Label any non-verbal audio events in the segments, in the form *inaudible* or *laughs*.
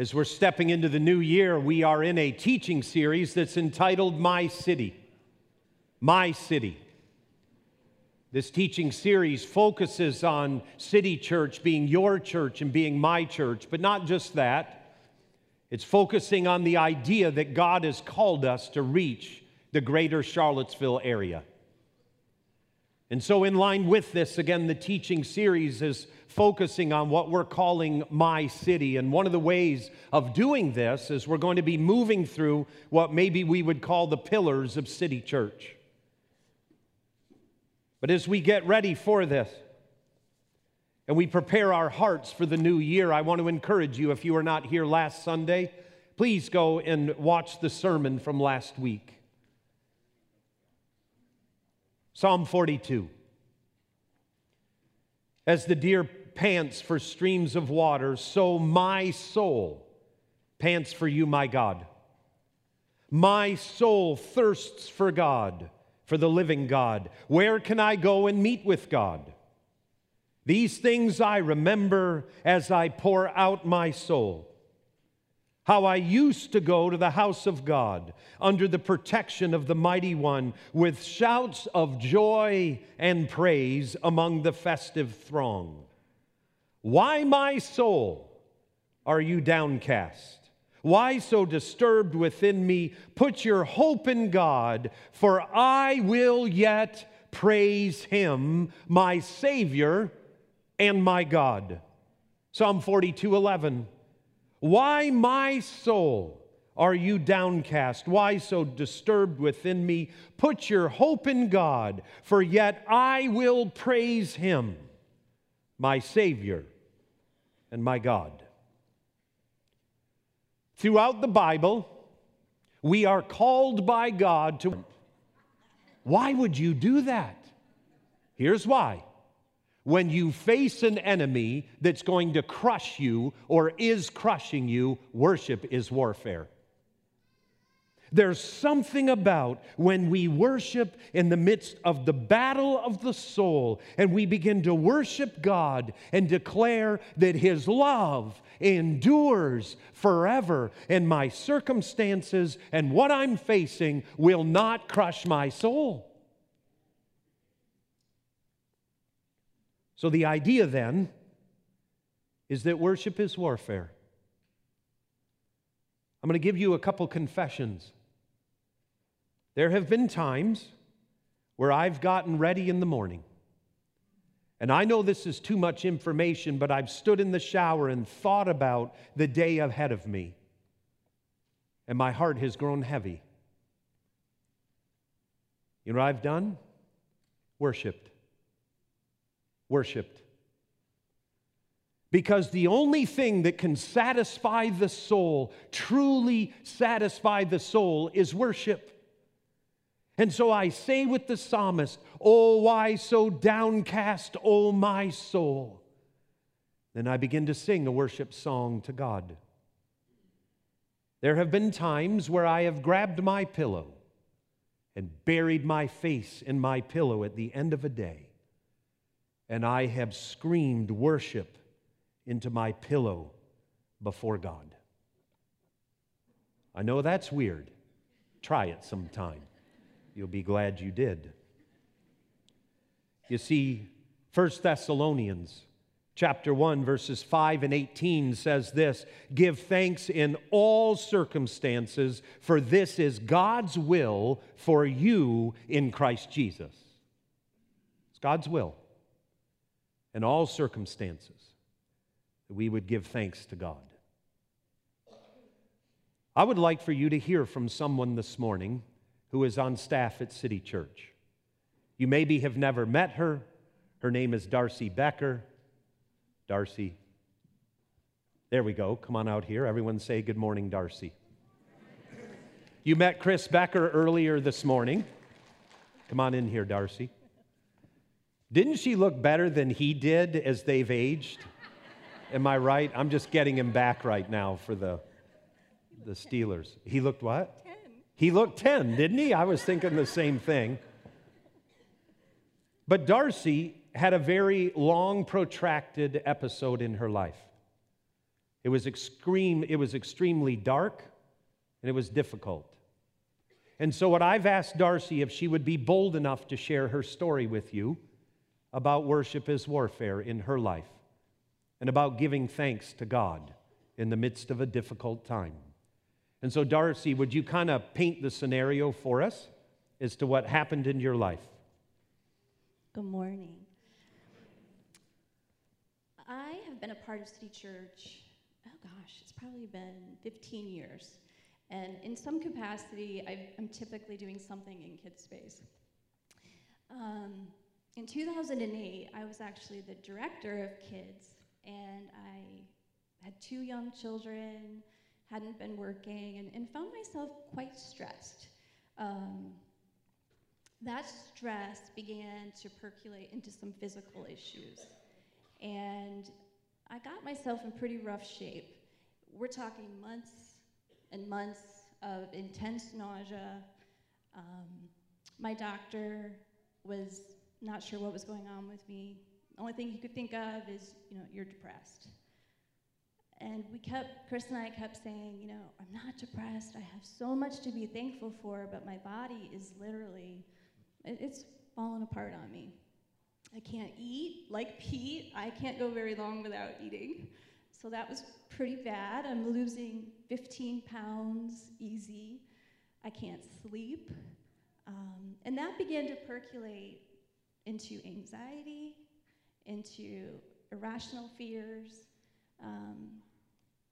As we're stepping into the new year, we are in a teaching series that's entitled My City. My City. This teaching series focuses on City Church being your church and being my church, but not just that. It's focusing on the idea that God has called us to reach the greater Charlottesville area. And so, in line with this, again, the teaching series is focusing on what we're calling My City. And one of the ways of doing this is we're going to be moving through what maybe we would call the pillars of City Church. But as we get ready for this, and we prepare our hearts for the new year, I want to encourage you if you were not here last Sunday, please go and watch the sermon from last week. Psalm 42. As the deer pants for streams of water, so my soul pants for you, my God. My soul thirsts for God, for the living God. Where can I go and meet with God? These things I remember as I pour out my soul how I used to go to the house of God under the protection of the Mighty One with shouts of joy and praise among the festive throng. Why, my soul, are you downcast? Why so disturbed within me? Put your hope in God, for I will yet praise him, my Savior and my God. Psalm 42 11. Why, my soul, are you downcast? Why so disturbed within me? Put your hope in God, for yet I will praise him, my Savior and my God. Throughout the Bible, we are called by God to. Why would you do that? Here's why when you face an enemy that's going to crush you or is crushing you, worship is warfare. There's something about when we worship in the midst of the battle of the soul and we begin to worship God and declare that His love endures forever and my circumstances and what I'm facing will not crush my soul. So the idea then is that worship is warfare. I'm going to give you a couple confessions. There have been times where I've gotten ready in the morning. And I know this is too much information, but I've stood in the shower and thought about the day ahead of me. And my heart has grown heavy. You know what I've done? Worshipped worshiped. Because the only thing that can satisfy the soul, truly satisfy the soul, is worship. And so I say with the psalmist, Oh, why so downcast, O my soul? Then I begin to sing a worship song to God. There have been times where I have grabbed my pillow and buried my face in my pillow at the end of a day and I have screamed worship into my pillow before God. I know that's weird. Try it sometime. You'll be glad you did. You see, 1 Thessalonians chapter 1 verses 5 and 18 says this, give thanks in all circumstances for this is God's will for you in Christ Jesus. It's God's will in all circumstances, that we would give thanks to God. I would like for you to hear from someone this morning who is on staff at City Church. You maybe have never met her. Her name is Darcy Becker. Darcy. There we go. Come on out here. Everyone say good morning, Darcy. You met Chris Becker earlier this morning. Come on in here, Darcy. Didn't she look better than he did as they've aged? Am I right? I'm just getting him back right now for the, the Steelers. He looked what? 10. He looked 10, didn't he? I was thinking the same thing. But Darcy had a very long, protracted episode in her life. It was, extreme, it was extremely dark and it was difficult. And so, what I've asked Darcy if she would be bold enough to share her story with you about worship as warfare in her life and about giving thanks to God in the midst of a difficult time. And so, Darcy, would you kind of paint the scenario for us as to what happened in your life? Good morning. I have been a part of City Church, oh gosh, it's probably been 15 years. And in some capacity, i am typically doing something in Kids Space. Um, in 2008, I was actually the director of Kids, and I had two young children, hadn't been working, and, and found myself quite stressed. Um, that stress began to percolate into some physical issues. And I got myself in pretty rough shape. We're talking months and months of intense nausea. Um, my doctor was not sure what was going on with me. The only thing he could think of is, you know, you're depressed. And we kept, Chris and I kept saying, you know, I'm not depressed. I have so much to be thankful for, but my body is literally, it's fallen apart on me. I can't eat. Like Pete, I can't go very long without eating. So that was pretty bad. I'm losing 15 pounds easy. I can't sleep. Um, and that began to percolate into anxiety, into irrational fears. Um,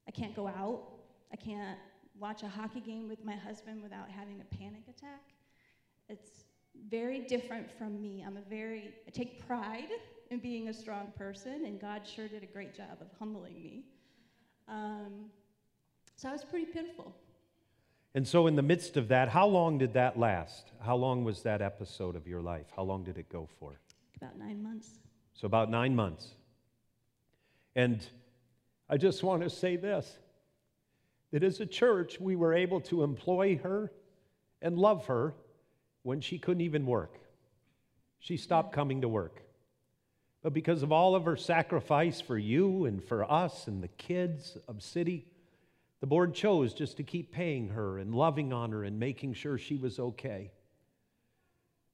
I can't go out. I can't watch a hockey game with my husband without having a panic attack. It's very different from me. I'm a very, I take pride in being a strong person, and God sure did a great job of humbling me. Um, so I was pretty pitiful. And so, in the midst of that, how long did that last? How long was that episode of your life? How long did it go for? About nine months. So, about nine months. And I just want to say this that as a church, we were able to employ her and love her when she couldn't even work. She stopped coming to work. But because of all of her sacrifice for you and for us and the kids of City, the board chose just to keep paying her and loving on her and making sure she was okay.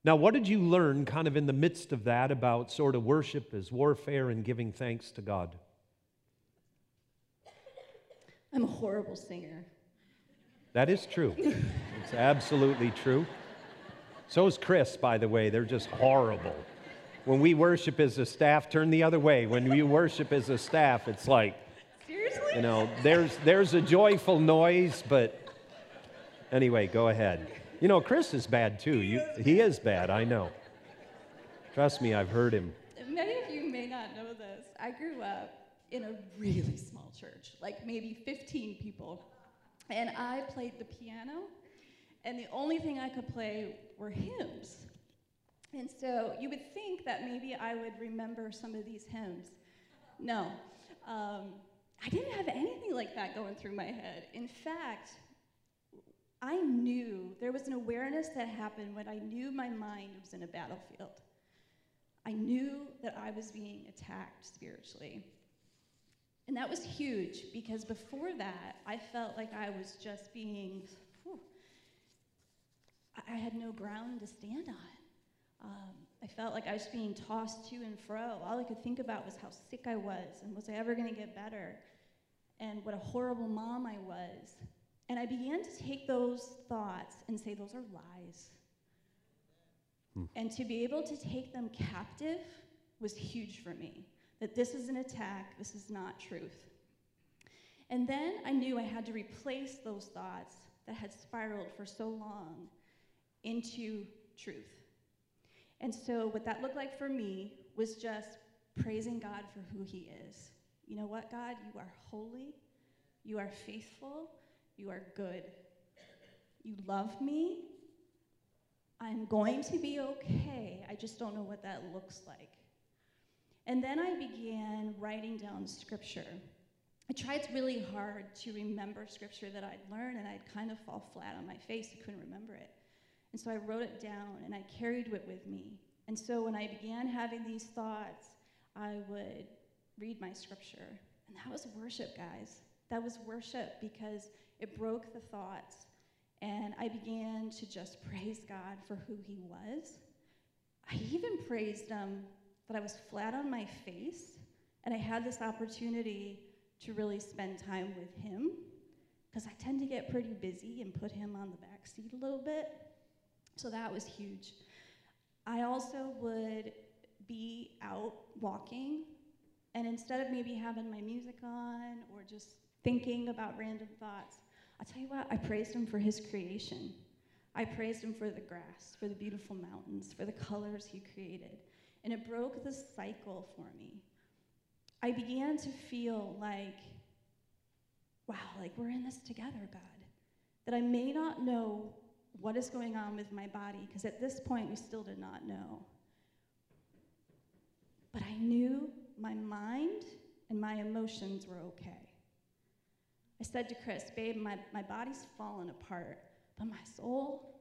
Now, what did you learn kind of in the midst of that about sort of worship as warfare and giving thanks to God? I'm a horrible singer. That is true. it's absolutely true. So is Chris, by the way. They're just horrible. When we worship as a staff, turn the other way. When we worship as a staff, it's like, Seriously? you know, there's, there's a joyful noise, but anyway, go ahead. You know, Chris is bad too. You, he is bad, I know. Trust me, I've heard him. Many of you may not know this. I grew up in a really small church, like maybe 15 people. And I played the piano and the only thing I could play were hymns. And so you would think that maybe I would remember some of these hymns. No, um, I didn't have anything like that going through my head. In fact, I knew there was an awareness that happened when I knew my mind was in a battlefield. I knew that I was being attacked spiritually. And that was huge because before that, I felt like I was just being I had no ground to stand on. Um, I felt like I was being tossed to and fro. All I could think about was how sick I was and was I ever going to get better and what a horrible mom I was. And I began to take those thoughts and say, those are lies. Hmm. And to be able to take them captive was huge for me. That this is an attack, this is not truth. And then I knew I had to replace those thoughts that had spiraled for so long into truth. And so, what that looked like for me was just praising God for who He is. You know what, God? You are holy, you are faithful, you are good. You love me. I'm going to be okay. I just don't know what that looks like. And then I began writing down scripture. I tried really hard to remember scripture that I'd learned, and I'd kind of fall flat on my face. I couldn't remember it. And so I wrote it down and I carried it with me. And so when I began having these thoughts, I would read my scripture. And that was worship, guys. That was worship because it broke the thoughts. And I began to just praise God for who He was. I even praised Him that I was flat on my face and I had this opportunity to really spend time with Him because I tend to get pretty busy and put Him on the back seat a little bit. So that was huge. I also would be out walking, and instead of maybe having my music on or just thinking about random thoughts, I'll tell you what, I praised him for his creation. I praised him for the grass, for the beautiful mountains, for the colors he created. And it broke the cycle for me. I began to feel like, wow, like we're in this together, God. That I may not know what is going on with my body, because at this point we still did not know. But I knew my mind and my emotions were okay. I said to Chris, babe, my, my body's fallen apart, but my soul,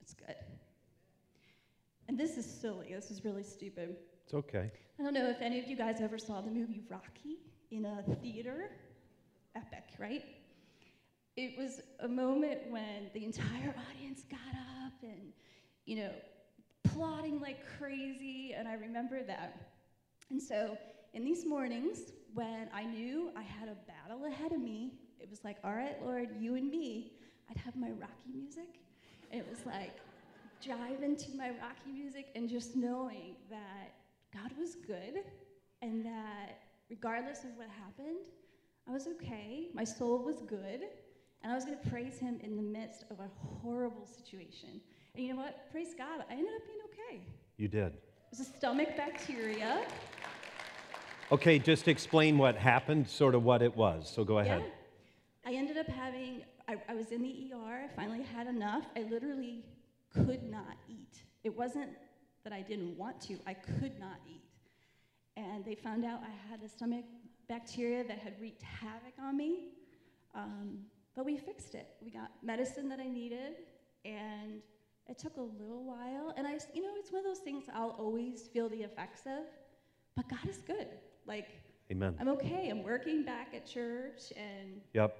it's good. This is silly. This is really stupid. It's okay. I don't know if any of you guys ever saw the movie Rocky in a theater. Epic, right? It was a moment when the entire *laughs* audience got up and, you know, plotting like crazy, and I remember that. And so, in these mornings, when I knew I had a battle ahead of me, it was like, all right, Lord, you and me. I'd have my Rocky music. And it was like, drive into my Rocky music and just knowing that God was good and that regardless of what happened, I was okay. My soul was good. And I was going to praise him in the midst of a horrible situation. And you know what? Praise God, I ended up being okay. You did. It was a stomach bacteria. Okay, just explain what happened, sort of what it was. So go ahead. Yeah. I ended up having, I, I was in the ER. I finally had enough. I literally could not eat. It wasn't that I didn't want to, I could not eat. And they found out I had a stomach bacteria that had wreaked havoc on me. Um, but we fixed it. We got medicine that I needed, and it took a little while. And I, you know, it's one of those things I'll always feel the effects of, but God is good. Like, Amen. I'm okay. I'm working back at church and yep.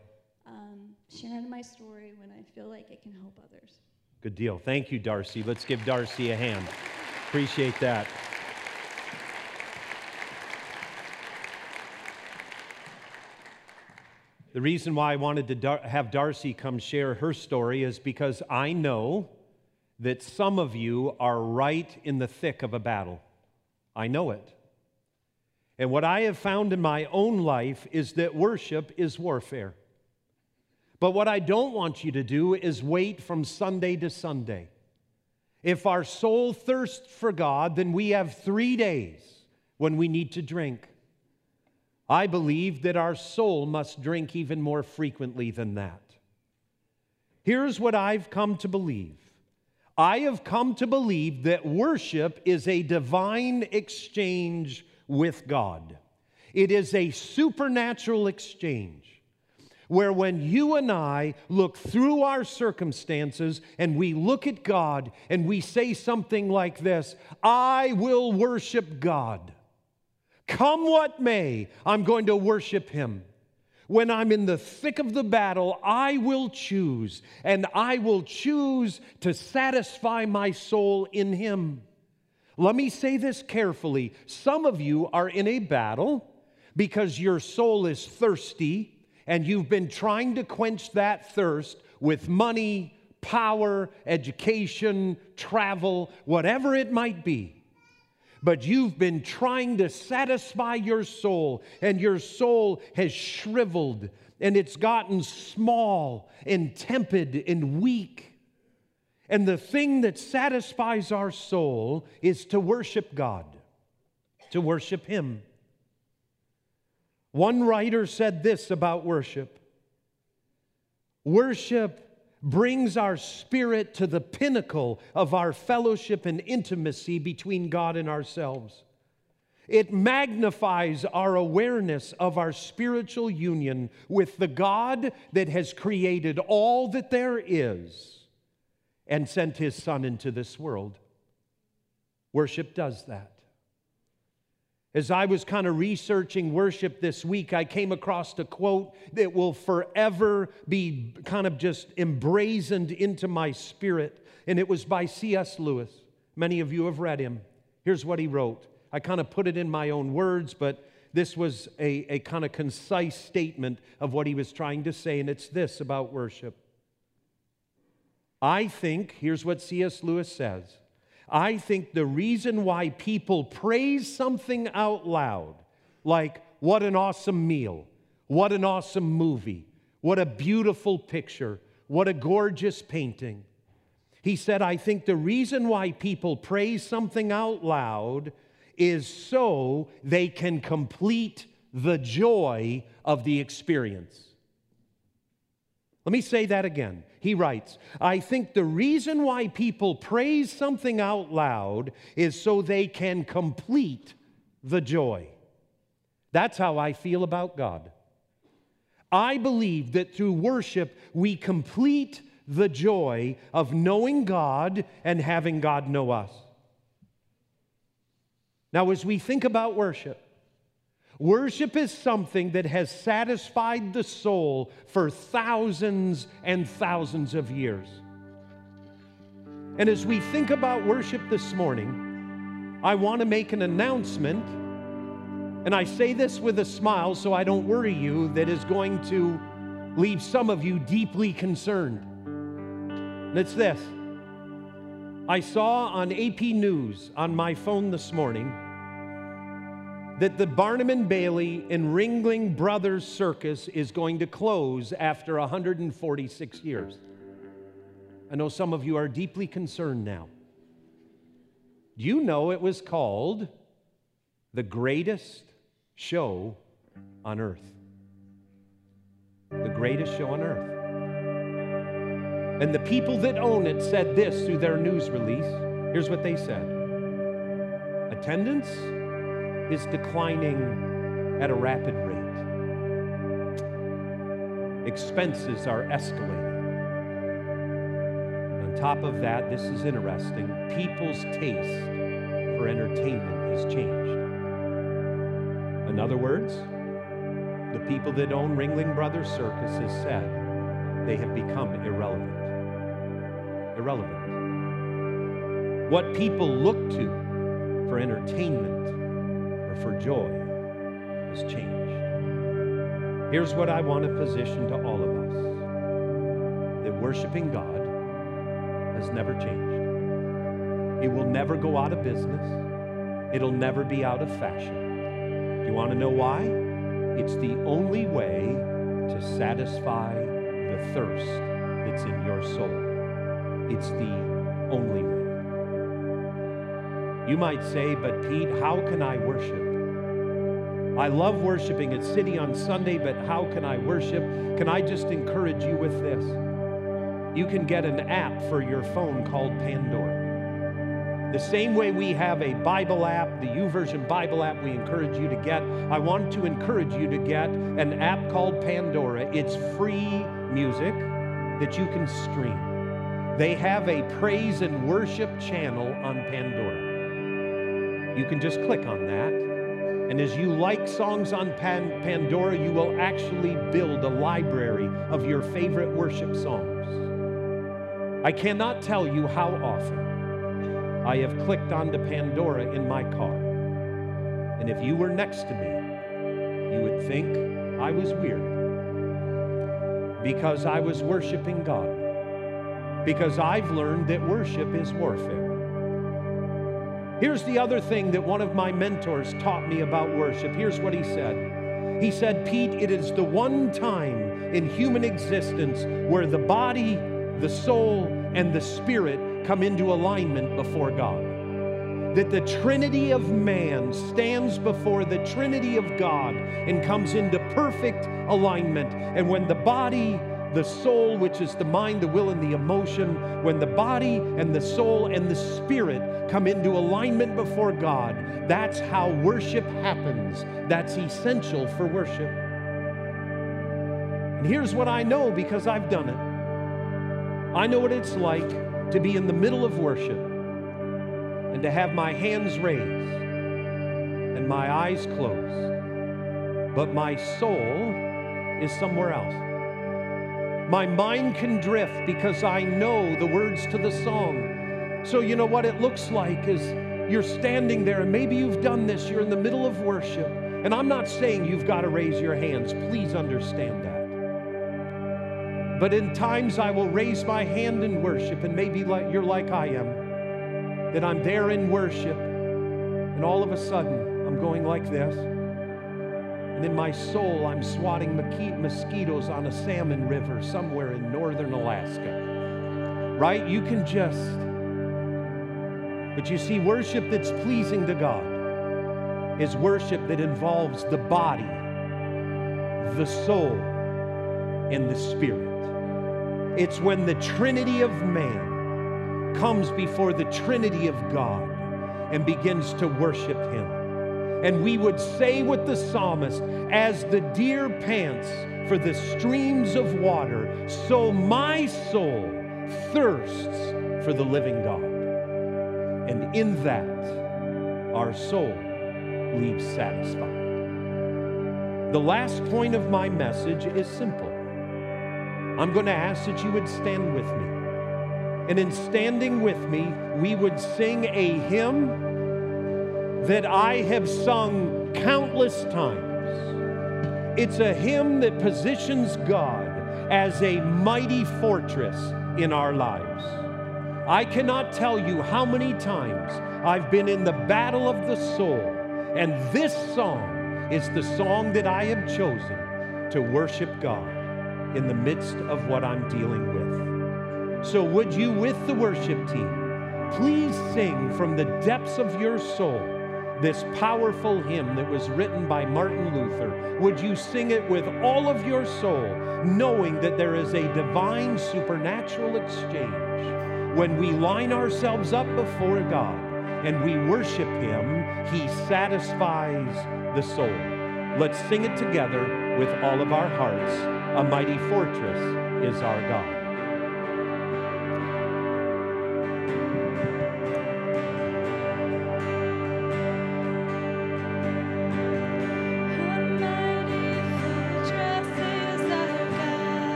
Um, sharing my story when I feel like it can help others. Good deal. Thank you, Darcy. Let's give Darcy a hand. Appreciate that. The reason why I wanted to dar- have Darcy come share her story is because I know that some of you are right in the thick of a battle. I know it. And what I have found in my own life is that worship is warfare. But what I don't want you to do is wait from Sunday to Sunday. If our soul thirsts for God, then we have three days when we need to drink. I believe that our soul must drink even more frequently than that. Here's what I've come to believe I have come to believe that worship is a divine exchange with God, it is a supernatural exchange where when you and I look through our circumstances and we look at God and we say something like this I will worship God. Come what may, I'm going to worship Him. When I'm in the thick of the battle, I will choose, and I will choose to satisfy my soul in Him. Let me say this carefully. Some of you are in a battle because your soul is thirsty, and you've been trying to quench that thirst with money, power, education, travel, whatever it might be but you've been trying to satisfy your soul, and your soul has shriveled and it's gotten small and tepid and weak. And the thing that satisfies our soul is to worship God, to worship Him. One writer said this about worship worship brings our spirit to the pinnacle of our fellowship and intimacy between God and ourselves. It magnifies our awareness of our spiritual union with the God that has created all that there is and sent his Son into this world. Worship does that. As I was kind of researching worship this week, I came across a quote that will forever be kind of just emblazoned into my spirit, and it was by C.S. Lewis. Many of you have read him. Here's what he wrote. I kind of put it in my own words, but this was a, a kind of concise statement of what he was trying to say, and it's this about worship. I think, here's what C.S. Lewis says I think the reason why people praise something out loud, like, what an awesome meal, what an awesome movie, what a beautiful picture, what a gorgeous painting. He said, I think the reason why people praise something out loud is so they can complete the joy of the experience. Let me say that again. He writes, I think the reason why people praise something out loud is so they can complete the joy. That's how I feel about God. I believe that through worship, we complete the joy of knowing God and having God know us. Now, as we think about worship, Worship is something that has satisfied the soul for thousands and thousands of years. And as we think about worship this morning, I want to make an announcement. And I say this with a smile so I don't worry you, that is going to leave some of you deeply concerned. And it's this I saw on AP News on my phone this morning that the Barnum and Bailey and Ringling Brothers Circus is going to close after 146 years. I know some of you are deeply concerned now. Do you know it was called the greatest show on earth? The greatest show on earth. And the people that own it said this through their news release. Here's what they said Attendance is declining at a rapid rate. Expenses are escalating. On top of that, this is interesting people's taste for entertainment has changed. In other words, the people that own Ringling Brothers Circus has said they have become irrelevant. Irrelevant. What people look to for entertainment for joy has changed. Here's what I want to position to all of us that worshiping God has never changed. It will never go out of business, it'll never be out of fashion. Do you want to know why? It's the only way to satisfy the thirst that's in your soul. It's the only way. You might say, but Pete, how can I worship? I love worshiping at City on Sunday, but how can I worship? Can I just encourage you with this? You can get an app for your phone called Pandora. The same way we have a Bible app, the YouVersion Bible app, we encourage you to get. I want to encourage you to get an app called Pandora. It's free music that you can stream. They have a praise and worship channel on Pandora. You can just click on that. And as you like songs on Pan- Pandora, you will actually build a library of your favorite worship songs. I cannot tell you how often I have clicked onto Pandora in my car. And if you were next to me, you would think I was weird because I was worshiping God. Because I've learned that worship is warfare. Here's the other thing that one of my mentors taught me about worship. Here's what he said He said, Pete, it is the one time in human existence where the body, the soul, and the spirit come into alignment before God. That the Trinity of man stands before the Trinity of God and comes into perfect alignment. And when the body, the soul, which is the mind, the will, and the emotion, when the body and the soul and the spirit come into alignment before God, that's how worship happens. That's essential for worship. And here's what I know because I've done it I know what it's like to be in the middle of worship and to have my hands raised and my eyes closed, but my soul is somewhere else. My mind can drift because I know the words to the song. So, you know what it looks like is you're standing there, and maybe you've done this, you're in the middle of worship. And I'm not saying you've got to raise your hands, please understand that. But in times I will raise my hand in worship, and maybe like you're like I am, that I'm there in worship, and all of a sudden I'm going like this. And in my soul, I'm swatting mosquitoes on a salmon river somewhere in northern Alaska. Right? You can just. But you see, worship that's pleasing to God is worship that involves the body, the soul, and the spirit. It's when the Trinity of man comes before the Trinity of God and begins to worship Him. And we would say with the psalmist, as the deer pants for the streams of water, so my soul thirsts for the living God. And in that, our soul leaves satisfied. The last point of my message is simple. I'm going to ask that you would stand with me. And in standing with me, we would sing a hymn that I have sung countless times. It's a hymn that positions God as a mighty fortress in our lives. I cannot tell you how many times I've been in the battle of the soul, and this song is the song that I have chosen to worship God in the midst of what I'm dealing with. So, would you, with the worship team, please sing from the depths of your soul? This powerful hymn that was written by Martin Luther, would you sing it with all of your soul, knowing that there is a divine supernatural exchange? When we line ourselves up before God and we worship Him, He satisfies the soul. Let's sing it together with all of our hearts. A mighty fortress is our God.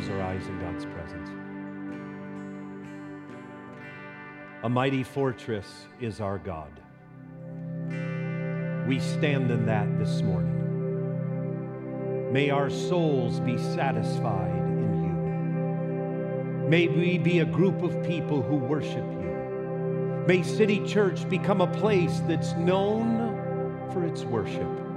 Close our eyes in God's presence. A mighty fortress is our God. We stand in that this morning. May our souls be satisfied in you. May we be a group of people who worship you. May City Church become a place that's known for its worship.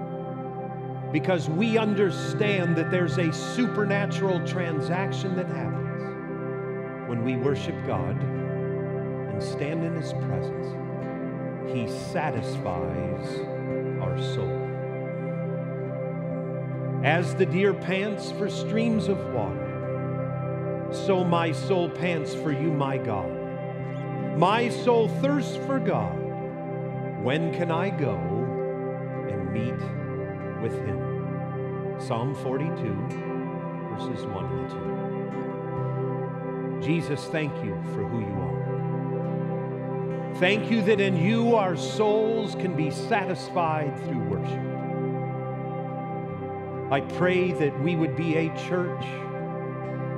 Because we understand that there's a supernatural transaction that happens when we worship God and stand in His presence. He satisfies our soul. As the deer pants for streams of water, so my soul pants for you, my God. My soul thirsts for God. When can I go and meet with him? Psalm 42, verses 1 and 2. Jesus, thank you for who you are. Thank you that in you our souls can be satisfied through worship. I pray that we would be a church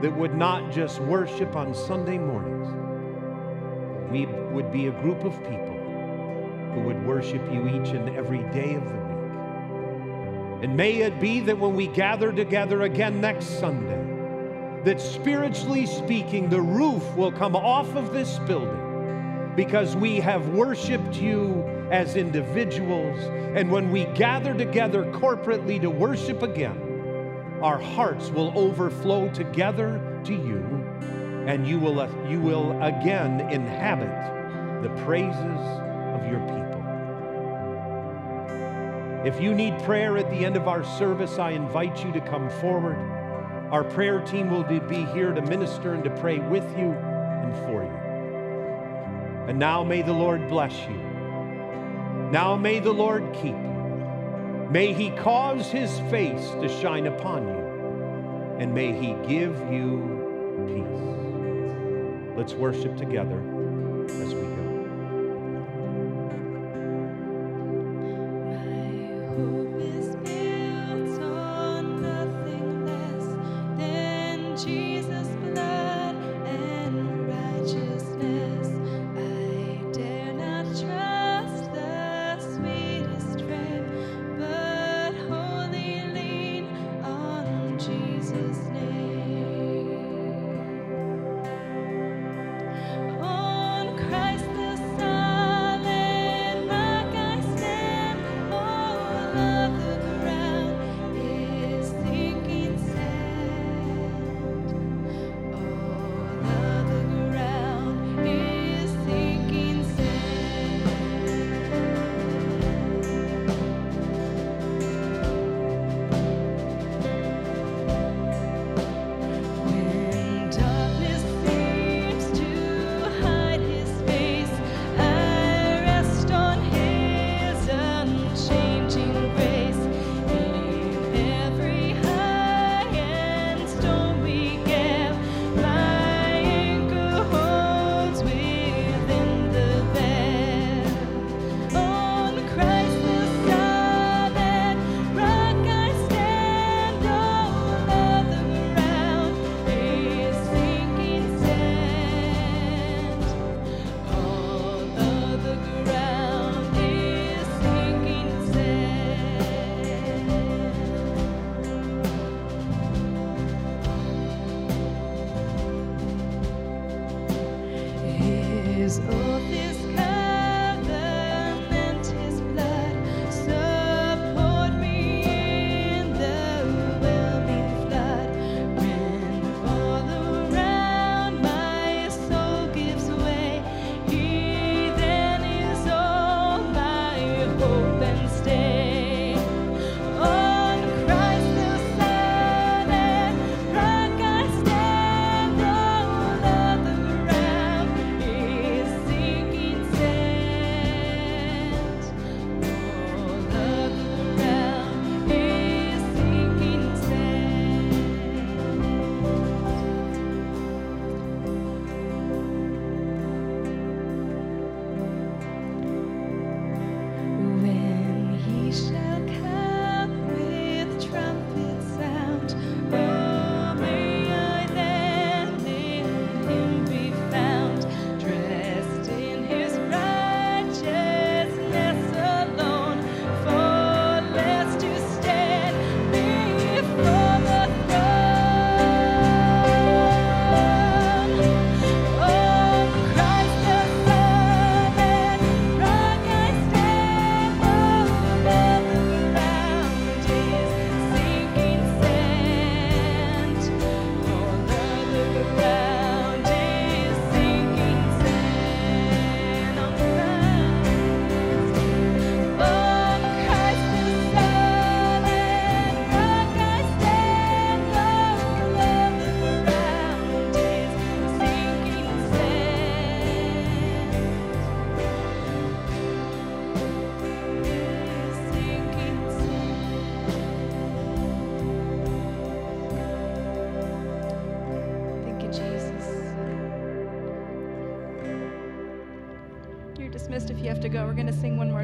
that would not just worship on Sunday mornings. We would be a group of people who would worship you each and every day of the. And may it be that when we gather together again next Sunday, that spiritually speaking, the roof will come off of this building because we have worshiped you as individuals. And when we gather together corporately to worship again, our hearts will overflow together to you, and you will, you will again inhabit the praises of your people. If you need prayer at the end of our service, I invite you to come forward. Our prayer team will be here to minister and to pray with you and for you. And now may the Lord bless you. Now may the Lord keep you. May he cause his face to shine upon you. And may he give you peace. Let's worship together as we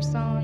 one